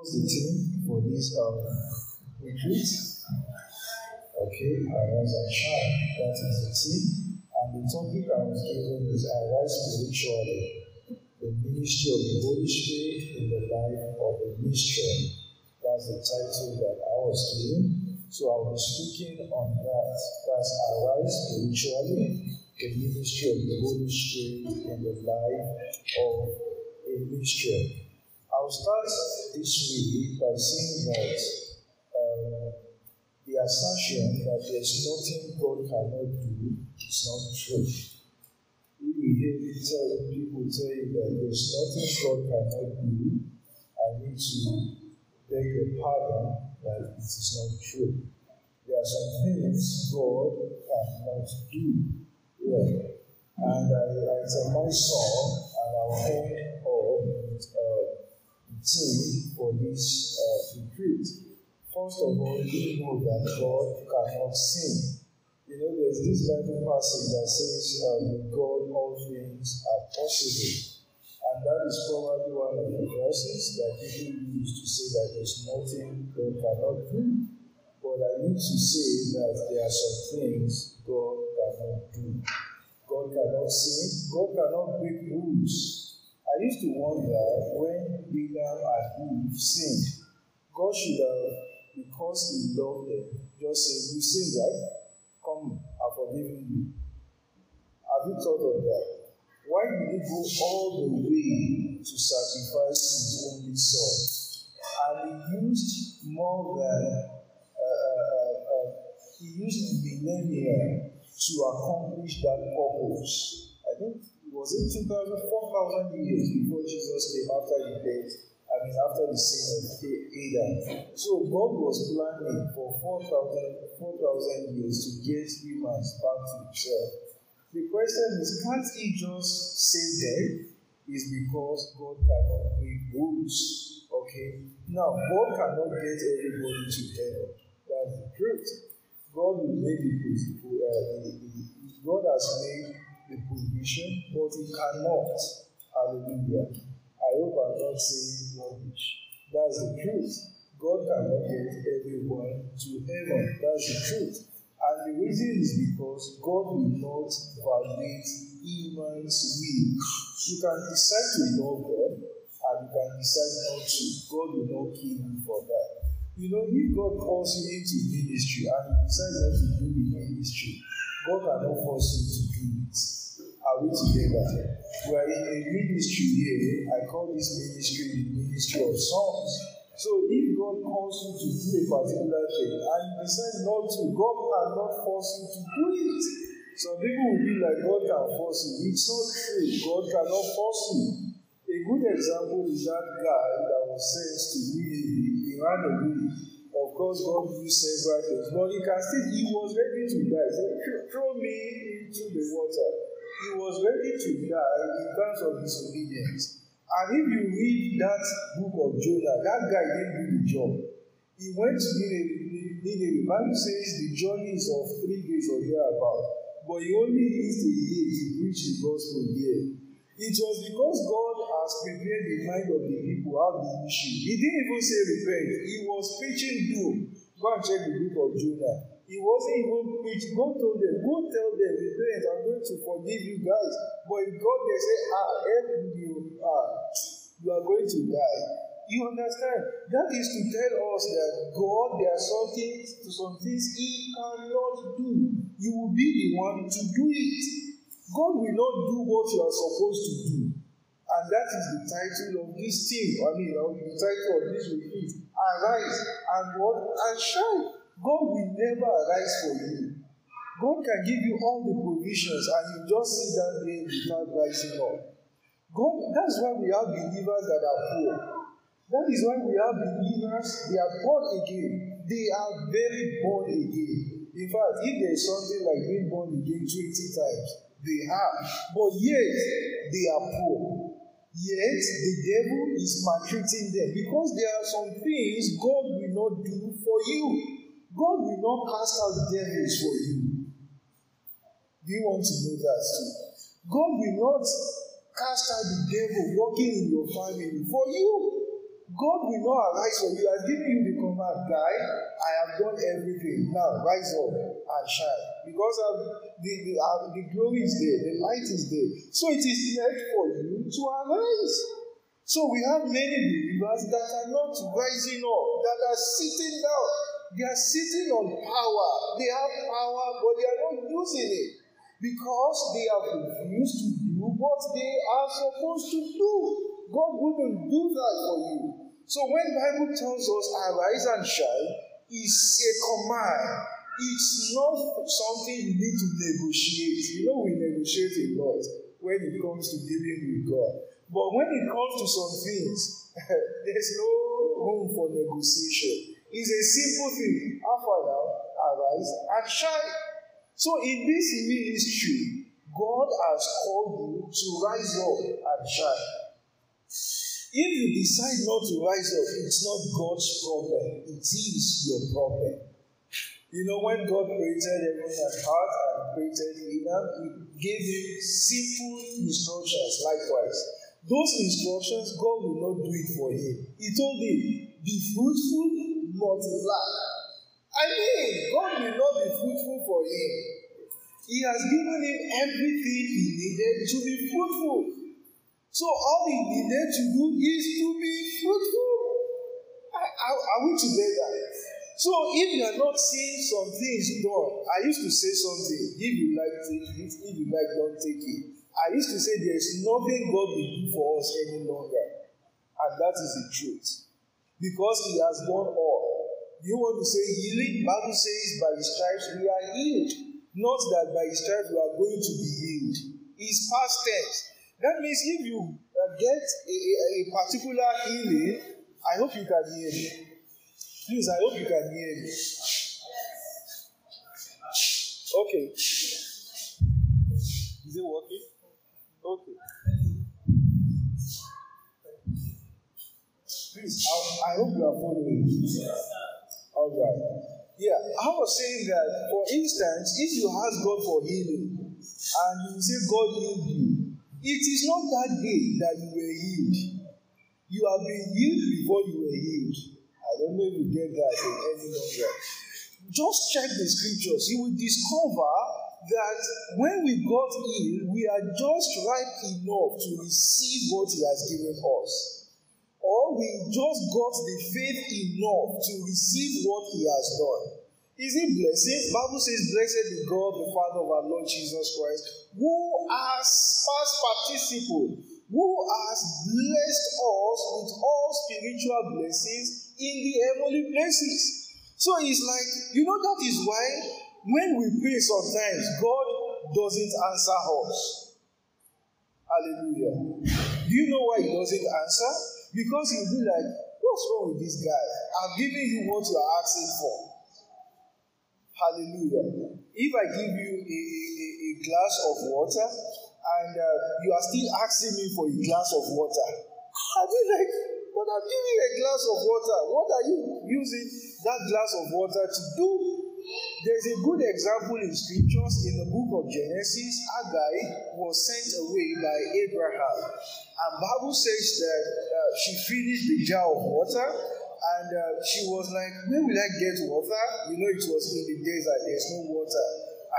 What's the theme for this um, retreat? Okay, arise and shine. That is the theme. And the topic I was given is arise spiritually. The ministry of the Holy Spirit in the life of a mystery. That's the title that I was given. So I'll be speaking on that. That's arise spiritually. The ministry of the Holy Spirit in the life of a mystery. I'll start this week by saying that um, the assertion that there's nothing God cannot do is not true. If hear tell, people tell you that there's nothing God cannot do, I need to beg your pardon that it is not true. There are some things God cannot do. Yeah. And I, I, a nice song, and I'll end team for this uh, retreat. First of all, you know that God cannot sin. You know, there's this Bible passage that says, uh, with God all things are possible. And that is probably one of the verses that people use to say that there's nothing God cannot do. But I need to say that there are some things God cannot do. God cannot sin. God cannot break rules. Used to wonder when Adam and Eve sinned, God should have, because He loved them, just said, You sinned, right? Come, I've forgiven you. Have you thought of that? Why did He go all the way to sacrifice His only Son? And He used more than uh, uh, uh, He used millennia to accomplish that purpose. I think was it 2,000, 4,000 years before Jesus came after the death, I mean, after the sin of Adam. So God was planning for 4,000 4, years to get humans back to himself. The question is, can't he just save them? Is because God cannot break rules. Okay? Now, God cannot get everybody to heaven. That's the truth. God will make the, uh, God has made the provision, but he cannot. Hallelujah. I hope I'm not saying rubbish. That's the truth. God cannot get everyone to heaven. That's the truth. And the reason is because God will not violate human's will. You can decide to love God and you can decide not to. God will not kill you for that. You know, if God calls you into ministry and you decide not to do the ministry, God cannot force you to do it. Are we together? We are in a ministry here. I call this ministry the ministry of songs. So if God calls you to do a particular thing and you decide not to, God cannot force you to do it. Some people will be like, God can force you. It's not true. God cannot force you. A good example is that guy that was sent to Nineveh. He ran away. Of course, God used several things, but he can still, he was ready to die. Said, throw me into the water he was ready to die in terms of disobedience. And if you read that book of Jonah, that guy didn't do the job. He went to Nineveh. Bible says the journey is of three days or thereabout, but he only used a year to preach the gospel here. It was because God has prepared the mind of the people how the issue. He didn't even say repent. He was preaching doom. Go and check the book of Jonah. He wasn't even preached. God told them, go tell them, the parents are going to forgive you guys. But if God they say, ah, help you, ah, you are going to die. You understand? That is to tell us that God, there are some things, some things He cannot do. You will be the one to do it. God will not do what you are supposed to do. And that is the title of this team. I mean, the title of this retreat. Arise and what? And shine. God will never arise for you. God can give you all the provisions and you just sit down there without rising up. God, that's why we have believers that are poor. That is why we have believers, they are born again. They are very born again. In fact, if there is something like being born again 20 times, they have. But yet, they are poor. Yet, the devil is maltreating them because there are some things God will not do for you. God will not cast out devils for you. Do you want to know that too? God will not cast out the devil working in your family for you. God will not arise for you. Has given you the command, guy. I have done everything. Now rise up and shine. Because of the, the, uh, the glory is there, the light is there. So it is left for you to arise. So we have many believers that are not rising up, that are sitting down. They are sitting on power. They have power, but they are not using it because they have refused to do what they are supposed to do. God wouldn't do that for you. So when Bible tells us arise and shine, it's a command. It's not something you need to negotiate. You know, we negotiate a lot when it comes to dealing with God. But when it comes to some things, there's no room for negotiation. It's a simple thing. Alpha now, arise and shine. So in this ministry, God has called you to rise up and shine. If you decide not to rise up, it's not God's problem, it is your problem. You know, when God created heaven and earth and created Adam, He gave him simple instructions likewise. Those instructions, God will not do it for him. He told him, Be fruitful, multiply. I mean, God will not be fruitful for him. He has given him everything he needed to be fruitful. So all he needed to do is to be fruitful. Are, we together? So if you are not seeing some things done, I used to say something. If you like, take it. If you like, don't take it. I used to say there is nothing God will do for us any longer, and that is the truth, because He has done all. You want to say healing? Bible says by His stripes we are healed. Not that by His stripes we are going to be healed. It's past tense. That means if you uh, get a, a, a particular healing, I hope you can hear me. Please, I hope you can hear me. Okay. Is it working? Okay. Please, I, I hope you are following. All right. Yeah, I was saying that, for instance, if you ask God for healing and you say God healed you, It is not that day that you were healed. You have been healed before you were healed. I don't know if you get that any longer. Just check the scriptures. You will discover that when we got healed, we are just ripe enough to receive what He has given us. Or we just got the faith enough to receive what He has done. Is it blessing? Bible says, Blessed be God, the Father of our Lord Jesus Christ, who has past participle, who has blessed us with all spiritual blessings in the heavenly places. So it's like, you know, that is why when we pray sometimes, God doesn't answer us. Hallelujah. Do you know why He doesn't answer? Because He'll be like, What's wrong with this guy? I've given you what you are asking for. Hallelujah. If I give you a, a, a glass of water and uh, you are still asking me for a glass of water, I'll be like, but I'm giving you a glass of water. What are you using that glass of water to do? There's a good example in scriptures in the book of Genesis. Agai was sent away by Abraham. And Bible says that uh, she finished the jar of water And uh, she was like, Where will I get water? You know, it was in the desert, there's no water,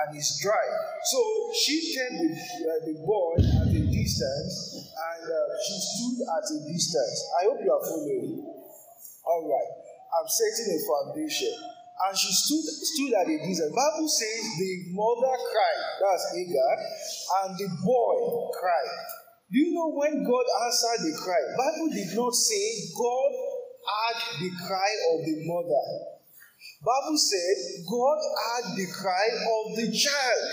and it's dry. So she kept the, uh, the boy at a distance, and uh, she stood at a distance. I hope you are following. All right. I'm setting a foundation. And she stood stood at a distance. Bible says the mother cried, that's Agar, and the boy cried. Do you know when God answered the cry? Bible did not say God heard the cry of the mother. Bible said God heard the cry of the child.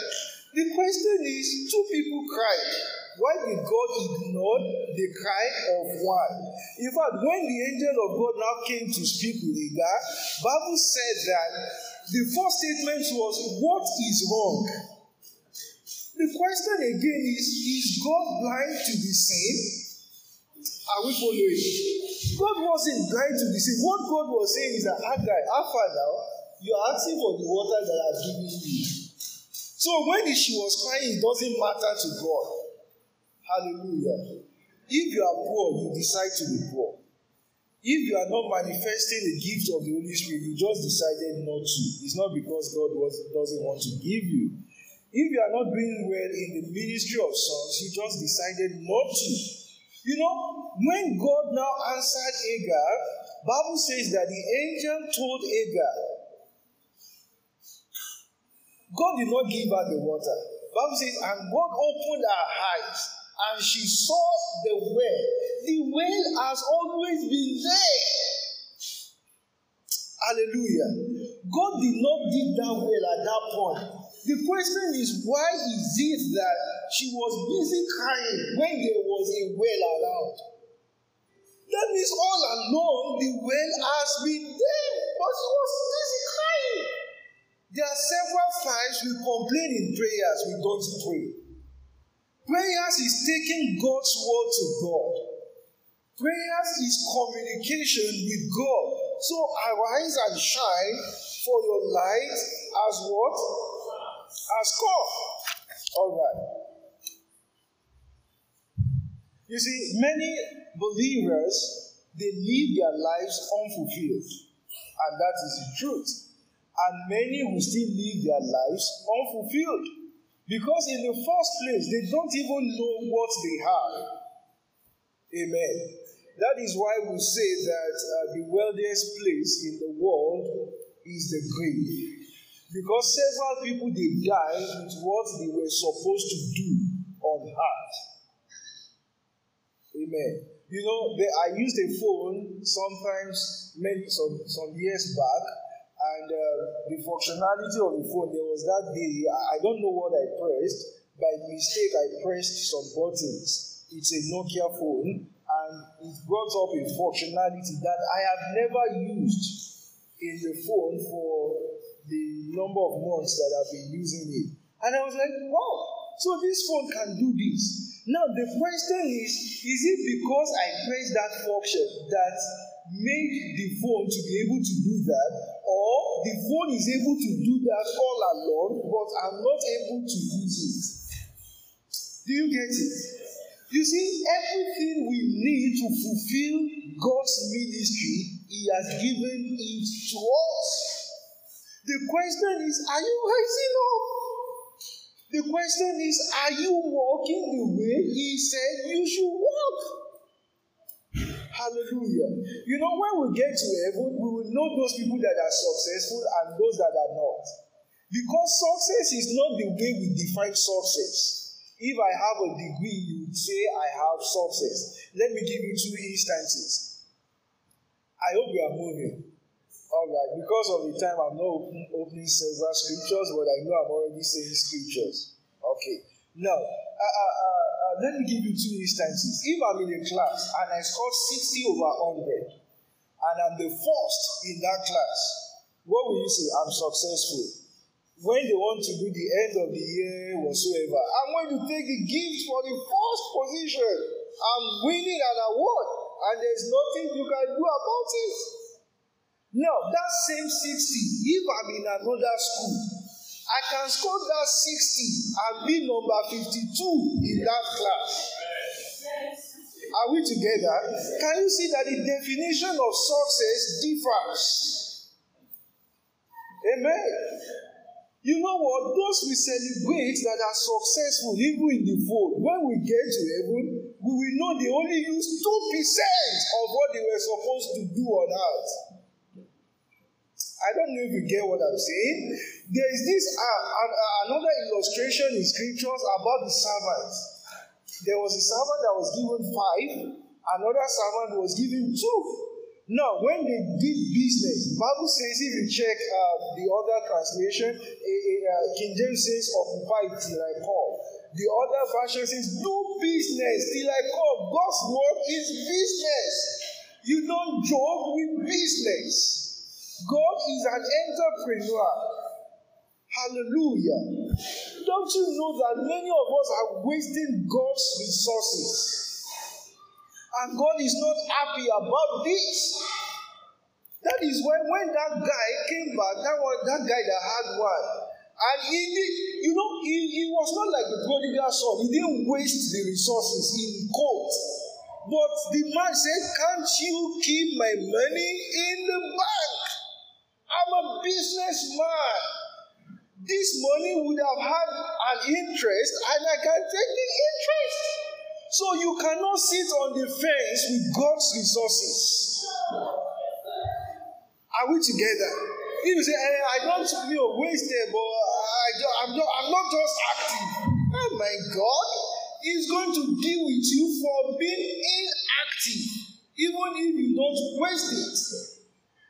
The question is, two people cried. Why did God ignore the cry of one? In fact, when the angel of God now came to speak with Agar, Bible said that the first statement was, "What is wrong?" The question again is, is God blind to the sin? Are we following? God wasn't trying to deceive. What God was saying is that Haggai, Alpha now, you are asking for the water that I've given you. So when she was crying, it doesn't matter to God. Hallelujah. If you are poor, you decide to be poor. If you are not manifesting the gift of the Holy Spirit, you just decided not to. It's not because God was, doesn't want to give you. If you are not doing well in the ministry of songs, you just decided not to. You know, when God now answered Hagar, Bible says that the angel told Hagar, God did not give her the water. Bible says, and God opened her eyes, and she saw the well. The well has always been there. Hallelujah. God did not dig that well at that point. The question is, why is it that she was busy crying when there was a well around? That means all along the well has been there, but she was busy crying. There are several times we complain in prayers, we don't pray. Prayers is taking God's word to God. Prayers is communication with God. So arise and shine, for your light as what? As come. All right. You see, many believers, they live their lives unfulfilled. And that is the truth. And many will still live their lives unfulfilled. Because in the first place, they don't even know what they have. Amen. That is why we say that uh, the wealthiest place in the world is the grave. Because several people they die with what they were supposed to do on earth. Amen. You know, they, I used a phone sometimes, maybe some, some years back, and uh, the functionality of the phone, there was that day, I don't know what I pressed. By mistake, I pressed some buttons. It's a Nokia phone, and it brought up a functionality that I have never used in the phone for the number of months that I've been using it. And I was like, wow, so this phone can do this. Now, the question is is it because I pressed that function that made the phone to be able to do that, or the phone is able to do that all along, but I'm not able to use it? Do you get it? You see, everything we need to fulfill God's ministry, He has given it to us. The question is, are you rising up? The question is, are you walking the way He said you should walk? Hallelujah. You know, when we get to heaven, we will know those people that are successful and those that are not. Because success is not the way we define success. If I have a degree, you would say I have success. Let me give you two instances. I hope you are moving. All right, because of the time, I'm not open, opening several scriptures, but I know I'm already saying scriptures. Okay. Now, uh, uh, uh, uh, let me give you two instances. If I'm in a class and I score 60 over 100, and I'm the first in that class, what will you say? I'm successful. When they want to do the end of the year whatsoever, I'm going to take the gift for the first position. I'm winning an award, and there's nothing you can do about it. Now, that same 60, if I'm in another school, I can score that 60 and be number 52 in that class. Are we together? Can you see that the definition of success differs? Amen. You know what? Those we celebrate that are successful, even in the fold, when we get to heaven, we will know they only use 2% of what they were supposed to do on earth. I don't know if you get what I'm saying. There is this uh, uh, another illustration in scriptures about the servants. There was a servant that was given five, another servant was given two. Now, when they did business, Bible says if you check uh, the other translation, uh, King James says occupy till I come. The other version says do business till I come. God's work is business. You don't joke with business. God is an entrepreneur. Hallelujah. Don't you know that many of us are wasting God's resources? And God is not happy about this. That is why when that guy came back, that was that guy that had one. And he did, you know, he, he was not like the prodigal son. He didn't waste the resources in court. But the man said, Can't you keep my money in the bank? I'm a businessman. This money would have had an interest and I can take the interest. So you cannot sit on the fence with God's resources. Are we together? If you say, hey, I don't you know, waste it, but I, I'm, not, I'm not just active. Oh my God, He's going to deal with you for being inactive, even if you don't waste it.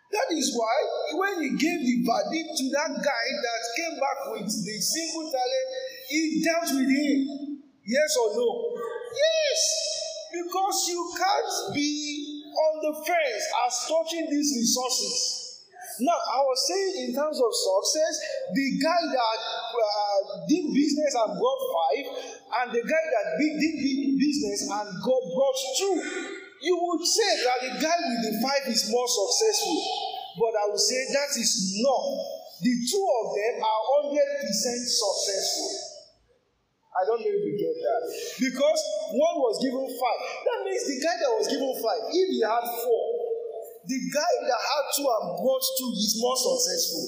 That is why when he gave the verdict to that guy that came back with the single talent, he dealt with him. Yes or no? Yes. Because you can't be on the fence as touching these resources. Now, I was saying in terms of success, the guy that uh, did business and got five, and the guy that did business and got brought two. You would say that the guy with the five is more successful, but I would say that is not. The two of them are 100% successful. I don't know if you get that. Because one was given five. That means the guy that was given five, if he had four, the guy that had two and brought two is more successful.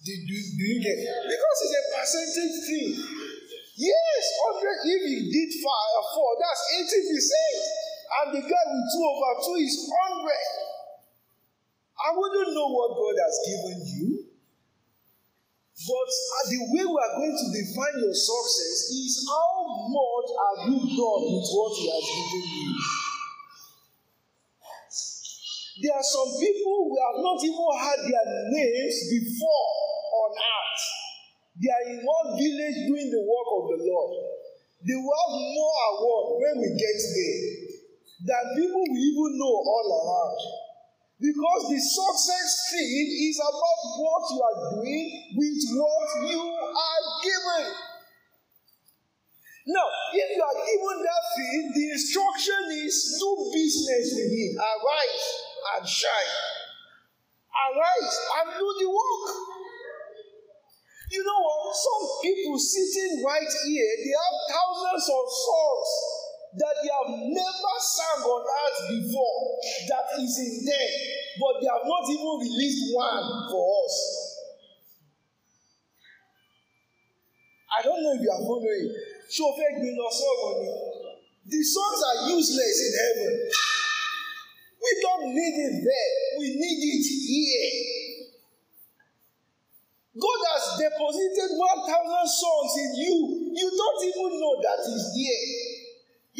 Do, do, do you get it? Because it's a percentage thing. Yes, 100, if he did five, four, that's 80%. And the guy with two over two is 100. I wouldn't know what God has given you. But the way we are going to define your success is how much have you done with what He has given you. There are some people who have not even had their names before on earth. They are in one village doing the work of the Lord. They will have more award when we get there than people we even know all around. Because the success thing is about what you are doing with what you are given. Now, if you are given that thing, the instruction is do business with it. Arise and shine. Arise and do the work. You know what? Some people sitting right here, they have thousands of songs that they have never sung on earth before that is in them, but they have not even released one for us. I don't know if you are following. Chauffeur Gbin The songs are useless in heaven. We don't need it there. We need it here. God has deposited 1,000 songs in you. You don't even know that is there.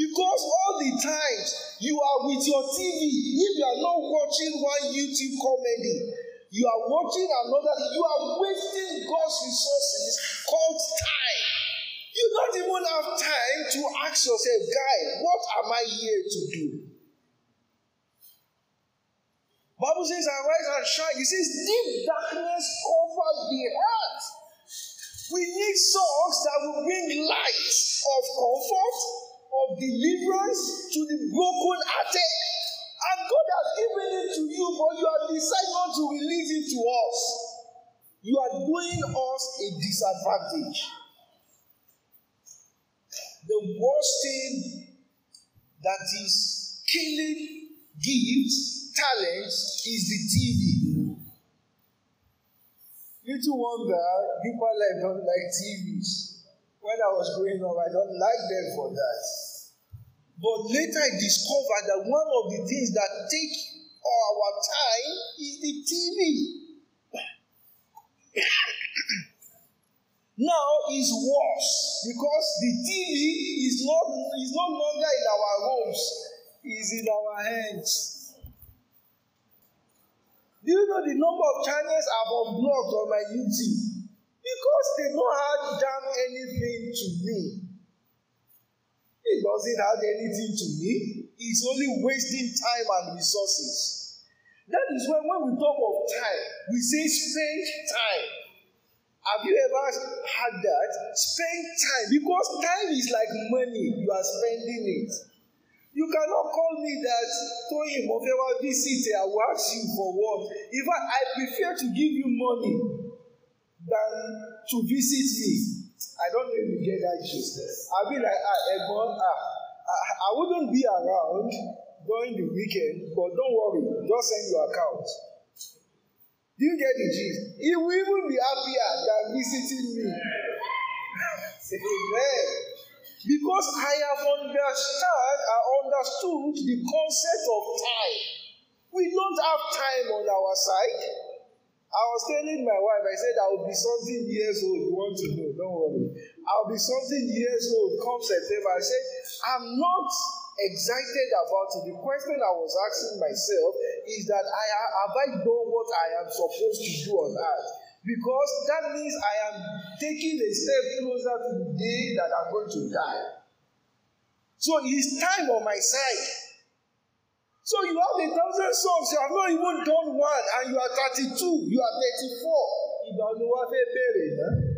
Because all the times you are with your TV, if you are not watching one YouTube comedy, you are watching another, you are wasting God's resources called time. You don't even have time to ask yourself, guy, what am I here to do? Bible says, arise and shine. It says, deep darkness covered the earth. We need songs that will bring light of comfort, deliverance to the broken hearted. And God has given it to you, but you have decided not to release it to us. You are doing us a disadvantage. The worst thing that is killing gifts talent is the TV. Little wonder people like don't like TVs. When I was growing up, I don't like them for that. But later I discovered that one of the things that take our time is the TV. now is worse because the TV is not is no longer in our homes, is in our hands. Do you know the number of channels I've unblocked on my YouTube? Because they don't have damn anything to me. It doesn't have anything to me. It's only wasting time and resources. That is when, when we talk of time, we say spend time. Have you ever had that? Spend time. Because time is like money, you are spending it. You cannot call me that Toyin Mofewa visit, I will ask you for what. In fact, I prefer to give you money than to visit me. I don't you get that gist. I'll be like, ah, Egbon, ah, I, I wouldn't be around during the weekend, but don't worry, just send your account. Do you get the gist? He will even be happier than visiting me. Amen. Because I have understood, I understood the concept of time. We don't have time on our side. I was telling my wife, I said, I will be something years old. You want to know? Worry. I'll be something years old come September. I said, I'm not excited about it. The question I was asking myself is that I have I done what I am supposed to do on earth? Because that means I am taking a step closer to the day that I'm going to die. So it's time on my side. So you have a thousand songs, you have not even done one, and you are thirty-two, you are thirty-four. Ìgbà ló wá fẹ́ bẹ̀rẹ̀ náà.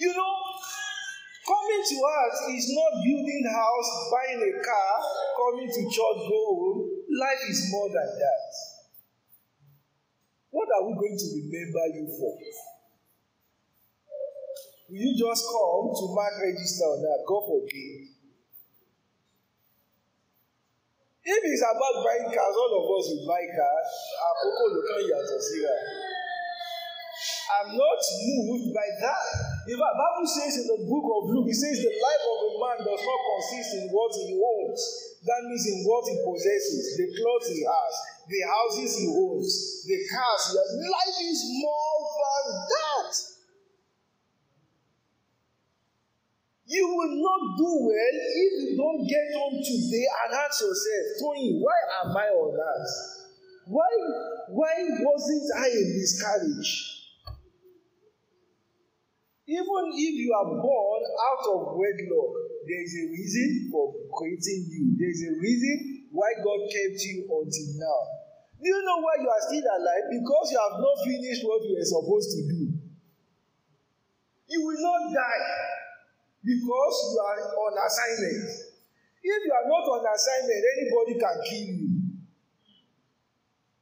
You know, coming to us is not building house, buying a car, coming to church, go home. Life is more than that. What are we going to remember you for? Will you just come to mark register on that? God forbid. If it's about buying cars, all of us will buy cars. I'm not moved by that. In fact, Bible says in the book of Luke, it says the life of a man does not consist in what he owns. That means in what he possesses, the clothes he has, the houses he owns, the cars he has. Life is more than that. You will not do well if you don't get on today and ask yourself, Tony, why am I on earth? Why, why wasn't I in miscarriage? Even if you are born out of wedlock, there is a reason for creating you. There is a reason why God kept you until now. Do you know why you are still alive? Because you have not finished what you were supposed to do. You will not die because you are on assignment. If you are not on assignment, anybody can kill you.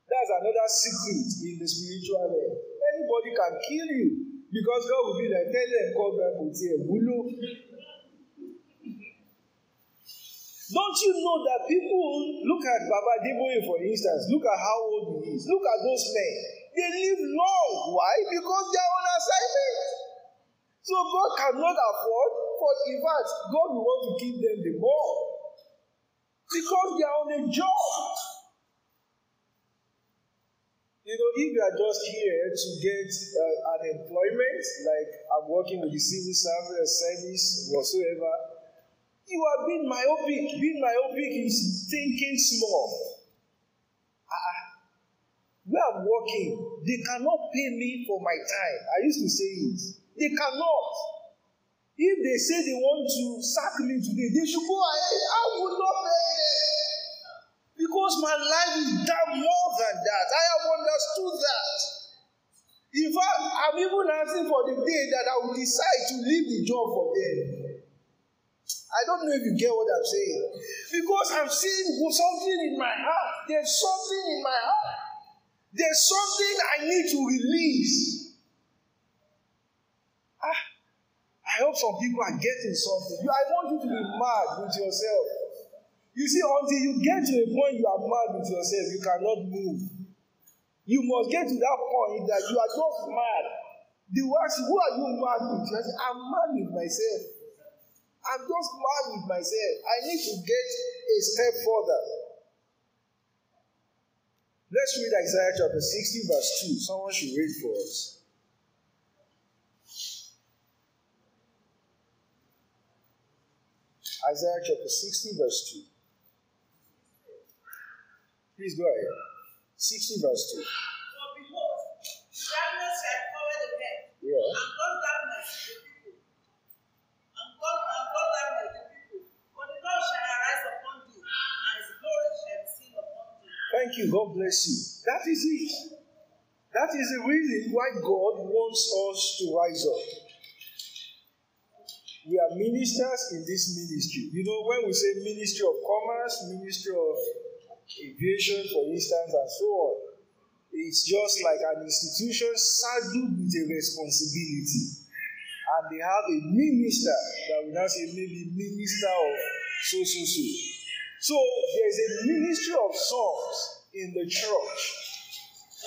That's another secret in the spiritual realm. Anybody can kill you because God will be like, tell them, come back with here. Don't you know that people look at Baba Adeboye, for instance, look at how old he is, look at those men. They live long. Why? Because they are on assignment. So God cannot afford for in fact, God will want to give them the more. Because they are on a job. You know, if you are just here to get uh, an employment, like I'm working with the civil service, service whatsoever, you are being myopic. Being myopic is thinking small. Uh, where I'm working, they cannot pay me for my time. I used to say it. They cannot. If they say they want to sack me today, they should go ahead. I will not beg them. Because my life is more than that. I have understood that. In fact, I'm even asking for the day that I will decide to leave the job for them. I don't know if you get what I'm saying. Because I'm seeing something in my heart. There's something in my heart. There's something I need to release. Ah, I hope some people are getting something. I want you to be mad with yourself. You see, until you get to a point you are mad with yourself, you cannot move. You must get to that point that you are just mad. The words, who are you mad with? You say, I'm mad with myself. I'm just mad with myself. I need to get a step further. Let's read Isaiah chapter 60, verse 2. Someone should read for us. Isaiah chapter 60, verse 2. Please go ahead. 60, verse 2. For behold, darkness shall cover the earth, Yeah. and gross darkness the people. And gross, and gross darkness the people. For the Lord shall arise upon thee, and his glory shall be seen upon thee. Thank you. God bless you. That is it. That is the reason why God wants us to rise up. We are ministers in this ministry. You know, when we say ministry of commerce, ministry of aviation, for instance, and so on, it's just like an institution saddled with a responsibility. and they have a minister that we now say maybe minister of so so so. So there's a ministry of songs in the church.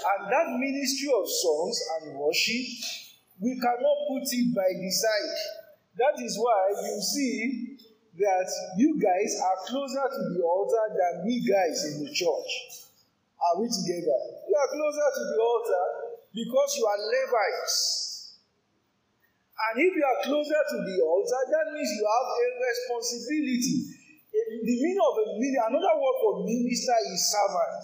And that ministry of songs and worship, we cannot put it by the side. That is why you see that you guys are closer to the altar than we guys in the church. Are we together? You are closer to the altar because you are Levites. And if you are closer to the altar, that means you have a responsibility the meaning of a minister, another word for minister is servant.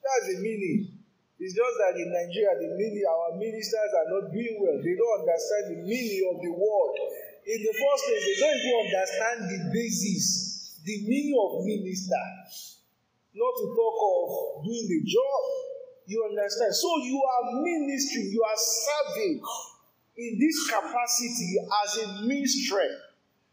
That's the meaning. It's just that in Nigeria, the meaning, our ministers are not doing well. They don't understand the meaning of the word. In the first place, they don't even understand the basis, the meaning of minister. Not to talk of doing the job. You understand? So you are ministry, you are serving in this capacity as a ministry.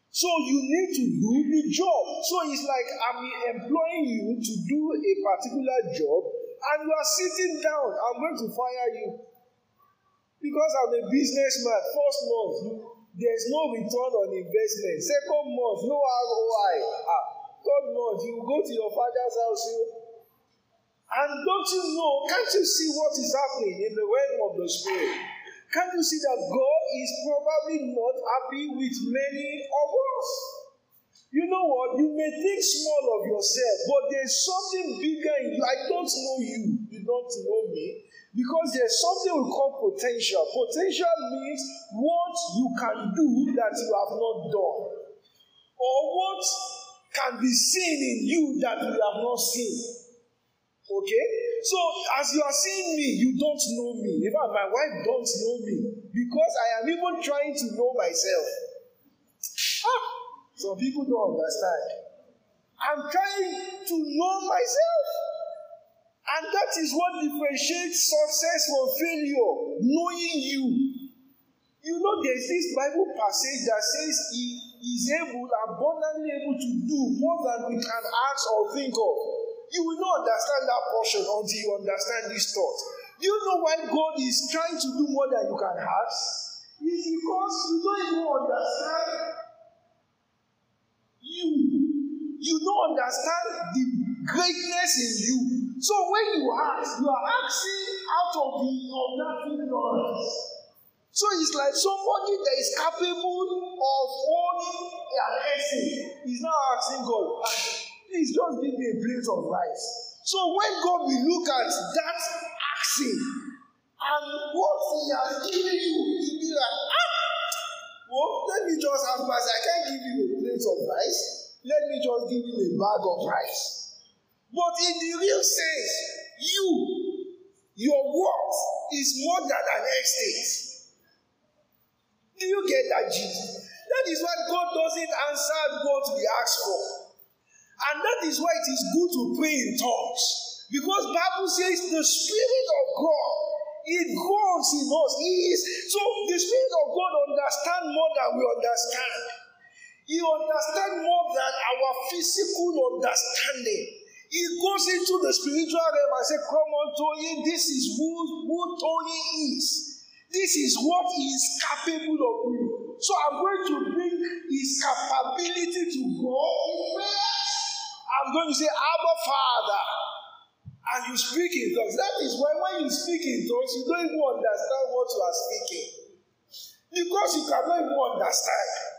So you need to do the job. So it's like I'm employing you to do a particular job and you are sitting down. I'm going to fire you. Because I'm a businessman. First month, there's no return on investment. Second month, no ROI. Ah, third month, you go to your father's house. You, and don't you know, can't you see what is happening in the realm of the spirit? Can't you see that God is probably not happy with many of us? You know what? You may think small of yourself, but there's something bigger in you. I don't know you. You don't know me. Because there's something we call potential. Potential means what you can do that you have not done, or what can be seen in you that you have not seen. Okay? So as you are seeing me, you don't know me. Fact, my wife don't know me because I am even trying to know myself. Ah, some people don't understand. I'm trying to know myself. And that is what differentiates success from failure. Knowing you. You know, there's this Bible passage that says he is able, abundantly able to do more than we can ask or think of. You will not understand that portion until you understand this thought. Do you know why God is trying to do more than you can ask? It's because you don't even understand you. You don't understand the greatness in you. So when you ask, you are asking out of the of that ignorance. So it's like somebody that is capable of owning an essay is now asking God, Please just give me a plate of rice. So when God will look at that action and what He has given you, He'll be like, ah, well, let me just have mercy. I can't give you a plate of rice. Let me just give you a bag of rice. But in the real sense, you, your worth is more than an estate. Do you get that, Jesus? That is why God doesn't answer what we ask for. And that is why it is good to pray in tongues. Because Bible says the Spirit of God, it grows in us. He is so the Spirit of God understands more than we understand. He understands more than our physical understanding. He goes into the spiritual realm and says, Come on, Tony, this is who, who Tony is. This is what he is capable of doing. So I'm going to bring his capability to go in prayer. I'm going to say, Abba Father. And you speak in tongues. That is why when you speak in tongues, you don't even understand what you are speaking. Because you cannot even understand.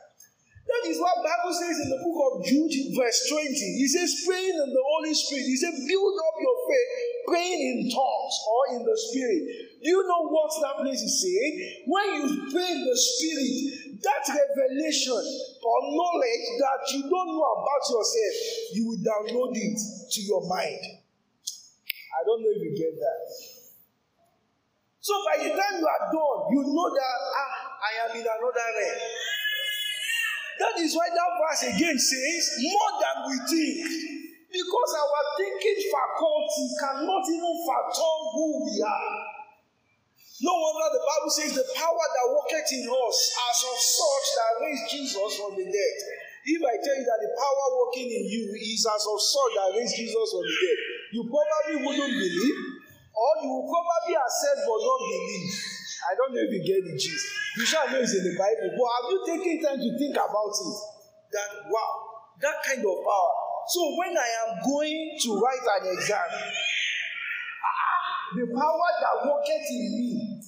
That is what Bible says in the book of Jude, verse 20. He says, praying in the Holy Spirit. He said, build up your faith, praying in tongues or in the Spirit. Do you know what that place is saying? When you pray in the Spirit, that revelation or knowledge that you don't know about yourself, you will download it to your mind. I don't know if you get that. So by the time you are done, you know that ah, I am in another realm. That is why that verse again says, more than we think. Because our thinking faculty cannot even fathom who we are. No wonder the Bible says the power that worketh in us as of such that raised Jesus from the dead. If I tell you that the power working in you is as of such that raised Jesus from the dead, you probably wouldn't believe, or you will probably accept but not believe. I don't know if you get the gist. You shall know it's in the Bible, but have you taken time to think about it? That wow, that kind of power. So when I am going to write an exam, the power that worketh in me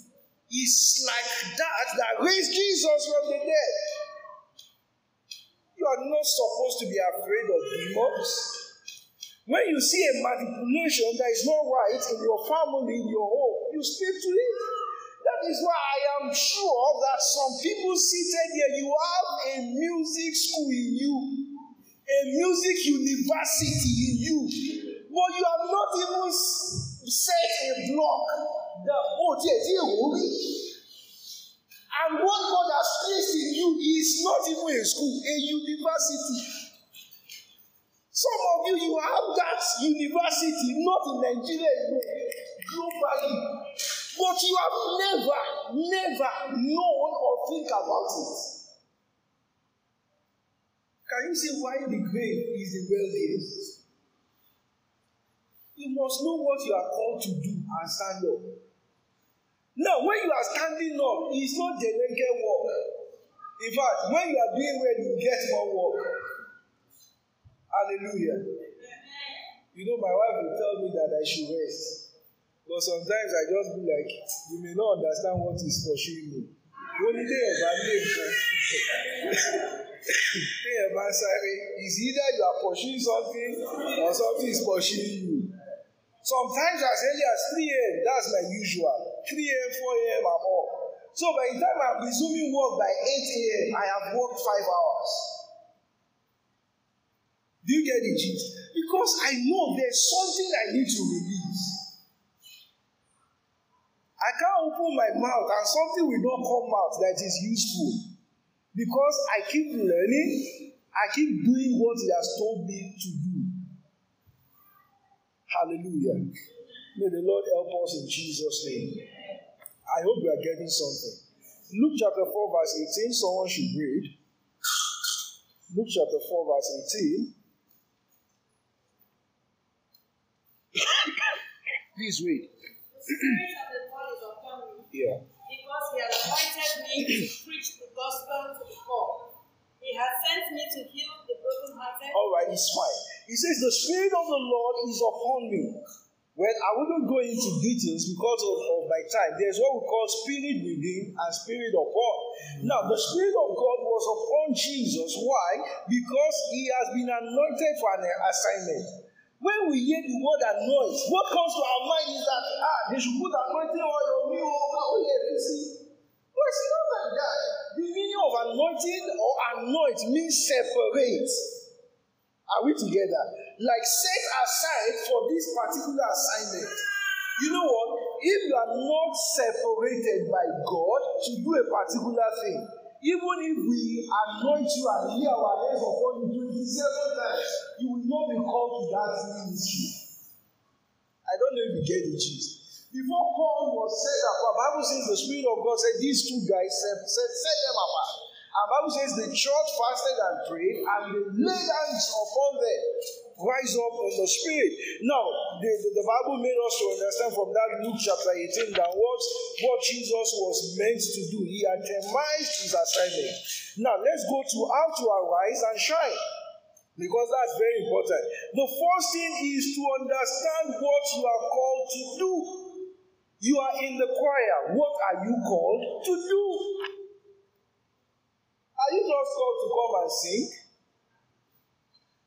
is like that that raised Jesus from the dead. You are not supposed to be afraid of demons. When you see a manipulation that is not right in your family, in your home, you speak to it. That is why I am sure that some people seated here, you have a music school in you, a music university in you, but you have not even set a block that, oh, dear, dear, and what God has placed in you is not even a school, a university. Some of you, you have that university, not in Nigeria globally. But you have never, never known or think about it. Can you see why the grave is the wealthiest? You must know what you are called to do and stand up. Now, when you are standing up, it's not naked work. In fact, when you are doing well, you get more work. Hallelujah. You know, my wife will tell me that I should rest. But sometimes I just be like, you may not understand what is pursuing me. Only day of a name. It's either you are pursuing something or something is pursuing you. Sometimes as early as 3 a.m., that's my usual. 3 a.m., 4 a.m., I'm up. So by the time I'm resuming work by 8 a.m., I have worked five hours. Do you get the gist? Because I know there's something I need to release. I can't open my mouth and something will not come out that is useful. Because I keep learning, I keep doing what He has told me to do. Hallelujah. May the Lord help us in Jesus' name. I hope we are getting something. Luke chapter 4, verse 18, someone should read. Luke chapter 4, verse 18. Please read. The Spirit of the Lord is upon me, Yeah. because He has anointed me to preach the gospel to the poor. He has sent me to heal the brokenhearted. All right, it's fine. He says, The Spirit of the Lord is upon me. Well, I wouldn't go into details because of, of my time. There's what we call spirit within and spirit of God. Now, the Spirit of God was upon Jesus. Why? Because he has been anointed for an assignment. When we hear the word anoint, what comes to our mind is that, ah, they should put anointing oil on me. Oh, But it's not like that. The meaning of anointing or anoint means separate. Are we together? Like set aside for this particular assignment. You know what? If you are not separated by God to do a particular thing, even if we anoint you and lay our hands upon you 27 times, you will not be called to that ministry. I don't know if you get the gist. Before Paul was set apart, the Bible says the Spirit of God said these two guys set, set, set them apart. And Bible says the church fasted and prayed and they laid hands upon them. Rise up in the spirit. Now, the, the, the, Bible made us to understand from that Luke chapter 18 that what, what Jesus was meant to do. He itemized his assignment. Now, let's go to how to arise and shine. Because that's very important. The first thing is to understand what you are called to do. You are in the choir. What are you called to do? Are you just called to come and sing?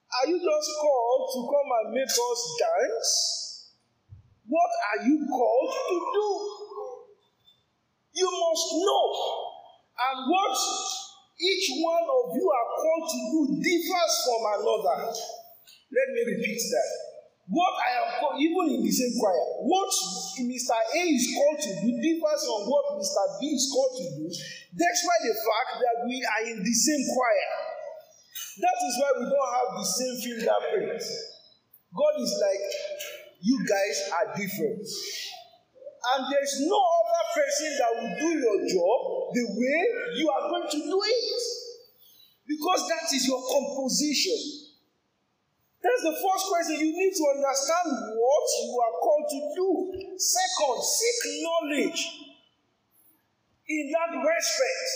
Are you just called to come and make us dance? What are you called to do? You must know. And what each one of you are called to do differs from another. Let me repeat that. What I am called, even in the same choir, what Mr. A is called to do differs from what Mr. B is called to do, despite the fact that we are in the same choir. That is why we don't have the same fingerprint. God is like, you guys are different. And there's no other person that will do your job the way you are going to do it. Because that is your composition. That's the first question. You need to understand what you are called to do. Second, seek knowledge. in that respect.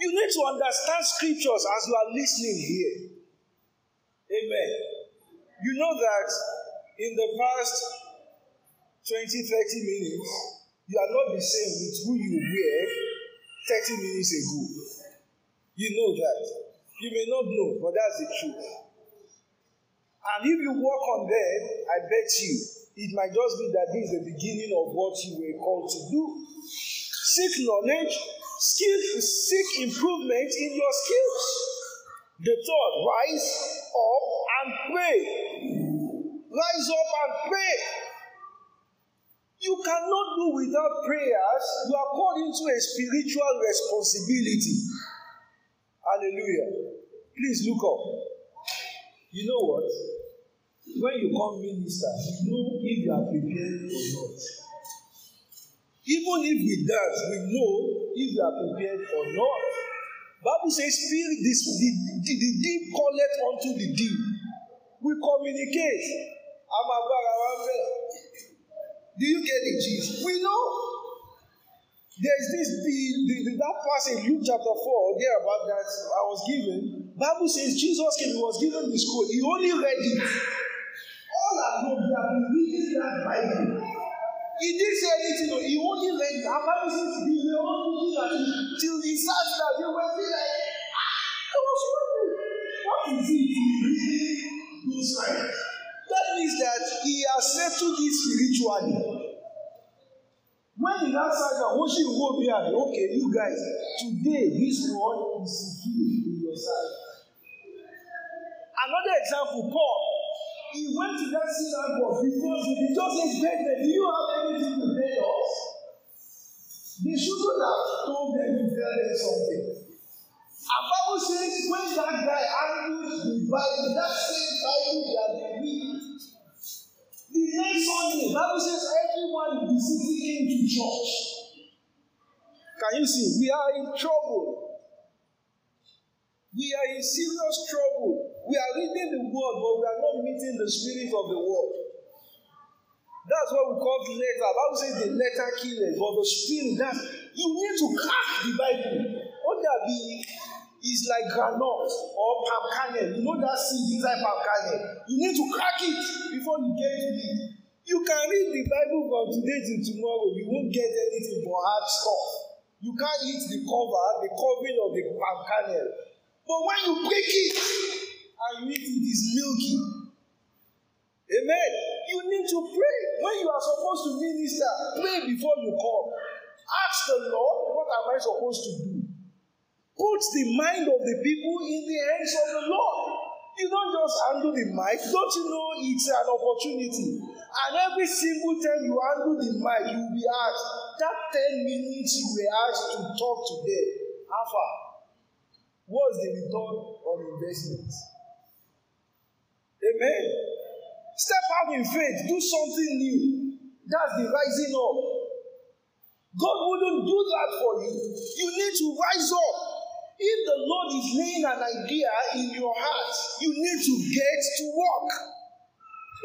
You need to understand scriptures as you are listening here. Amen. You know that in the past 20, 30 minutes, you are not the same with who you were 30 minutes ago. You know that. You may not know, but that's the truth. And if you work on them, I bet you it might just be that this is the beginning of what you were called to do. Seek knowledge, skill, seek improvement in your skills. The third, rise up and pray. Rise up and pray. You cannot do without prayers. You are called into a spiritual responsibility. Hallelujah. Please look up. You know what? When you come minister, you know if you are prepared or not. Even if we dance, we know if you are prepared or not. Bible says, Spirit, this, the, the, the deep calleth unto the deep. We communicate. I'm about Do you get it, Jesus? We know. There's this the, the, the that passage Luke chapter 4 there about that I was given. Bible says Jesus came, he was given the scroll. He only read it. All along, they have been reading that Bible. He didn't say anything, he only read it. And Bible says they were all looking at it till he sat down. They were like, ah, I was wondering, what is it he reading those lines? That means that he has settled it spiritually. When he now sat down, what should go be at? Okay, you guys, today this word is fulfilled in your sight. Another example, Paul. He went to that synagogue before he just said, Brethren, do you have anything to tell us? They shouldn't have told them to tell them something. And Bible says when that guy handled the Bible, that same Bible that they read, the next Sunday, Bible says everyone the city came to church. Can you see? We are in trouble. We are in serious trouble. We are reading the word, but we are not meeting the spirit of the word. That's what we call the letter. Bible says the letter killeth, but the spirit that you need to crack the Bible. What that be is like granite or palm kernel. You know that seed inside palm kernel. You need to crack it before you get to it. You can read the Bible from today till tomorrow. You won't get anything but hard stuff. You can't eat the cover, the covering of the palm kernel. But when you break it and you eat it, it's milky. Amen. You need to pray. When you are supposed to minister, pray before you come. Ask the Lord, what am I supposed to do? Put the mind of the people in the hands of the Lord. You don't just handle the mic. Don't you know it's an opportunity? And every single time you handle the mic, you will be asked, that 10 minutes you were asked to talk today, how far? What's the return on investment? Amen. Step out in faith, do something new. That's the rising up. God wouldn't do that for you. You need to rise up. If the Lord is laying an idea in your heart, you need to get to work.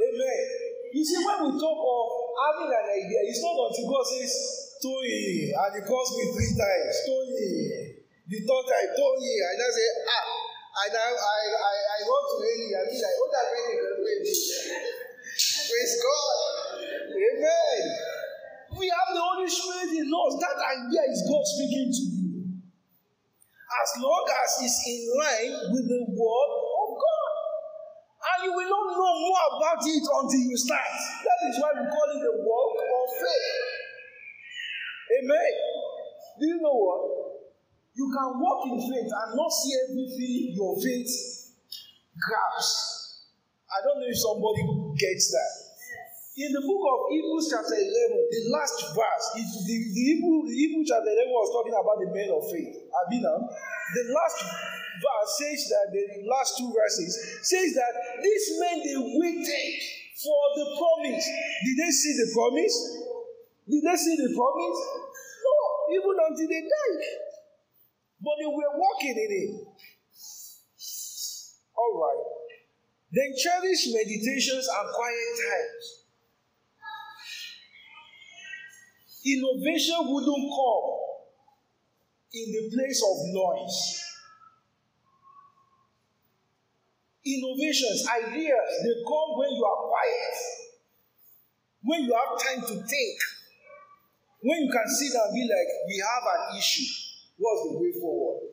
Amen. You see, when we talk of having an idea, it's not until God says, Toye, and he calls me three times, Toye. The third time, Toye, and I say, ah, and I, I, I, I want to really, I mean, like, what that really going to Praise God. Amen. We have the Holy Spirit in us. That idea is God speaking to you. As long as it's in line with the word of God. And you will not know more about it until you start. That is why we call it the walk of faith. Amen. Do you know what? You can walk in faith and not see everything your faith grabs. I don't know if somebody gets that. In the book of Hebrews, chapter 11, the last verse, it, the, the, Hebrew, the Hebrew chapter 11 was talking about the men of faith. Abinam. The last verse says that, the last two verses, says that these men, they waited for the promise. Did they see the promise? Did they see the promise? No, even until they died. But they were walking in it. All right. Then cherish meditations and quiet times. Innovation wouldn't come in the place of noise. Innovations, ideas, they come when you are quiet, when you have time to think, when you can sit and be like, we have an issue. What's the way forward?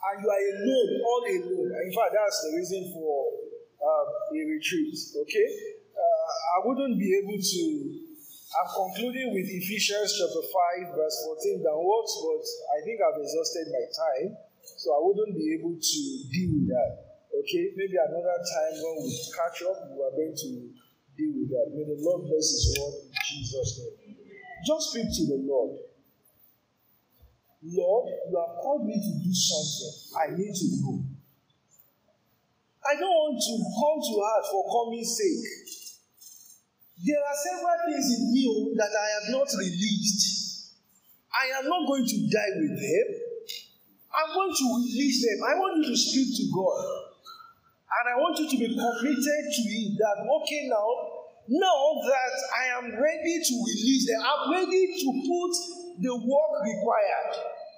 And you are alone, all alone. In fact, that's the reason for um, a retreat. Okay? Uh, I wouldn't be able to. I'm concluding with Ephesians chapter 5, verse 14 downwards, but I think I've exhausted my time, so I wouldn't be able to deal with that. Okay? Maybe another time when we catch up, we are going to deal with that. May the Lord bless His word in Jesus' name. Just speak to the Lord. Lord, you have called me to do something. I need to know. I don't want to come to heart for coming sake. There are several things in me oh, that I have not released. I am not going to die with them. I'm going to release them. I want you to speak to God. And I want you to be committed to it that, okay, now, now that I am ready to release them, I'm ready to put the work required.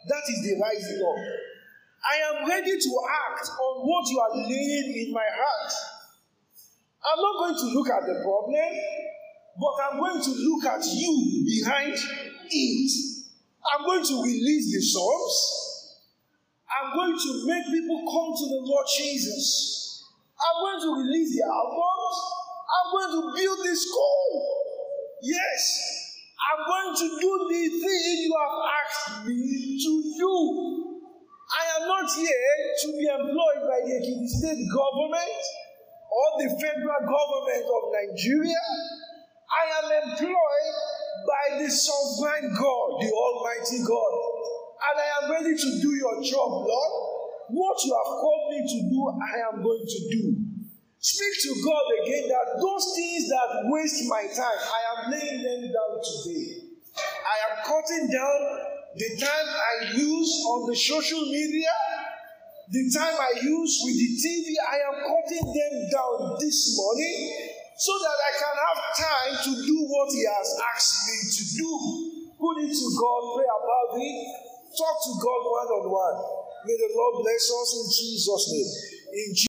That is the rising up. I am ready to act on what you are laying in my heart. I'm not going to look at the problem, but I'm going to look at you behind it. I'm going to release the songs. I'm going to make people come to the Lord Jesus. I'm going to release the albums. I'm going to build the school. Yes. I'm going to do the thing you have asked me to do. I am not here to be employed by the state government or the federal government of Nigeria. I am employed by the sovereign God, the Almighty God. And I am ready to do your job, Lord. What you have called me to do, I am going to do. Speak to God again that those things that waste my time, I am laying them down today. I am cutting down the time I use on the social media, the time I use with the TV, I am cutting them down this morning so that I can have time to do what He has asked me to do. Put it to God, pray about it, talk to God one on one. May the Lord bless us in Jesus' name. In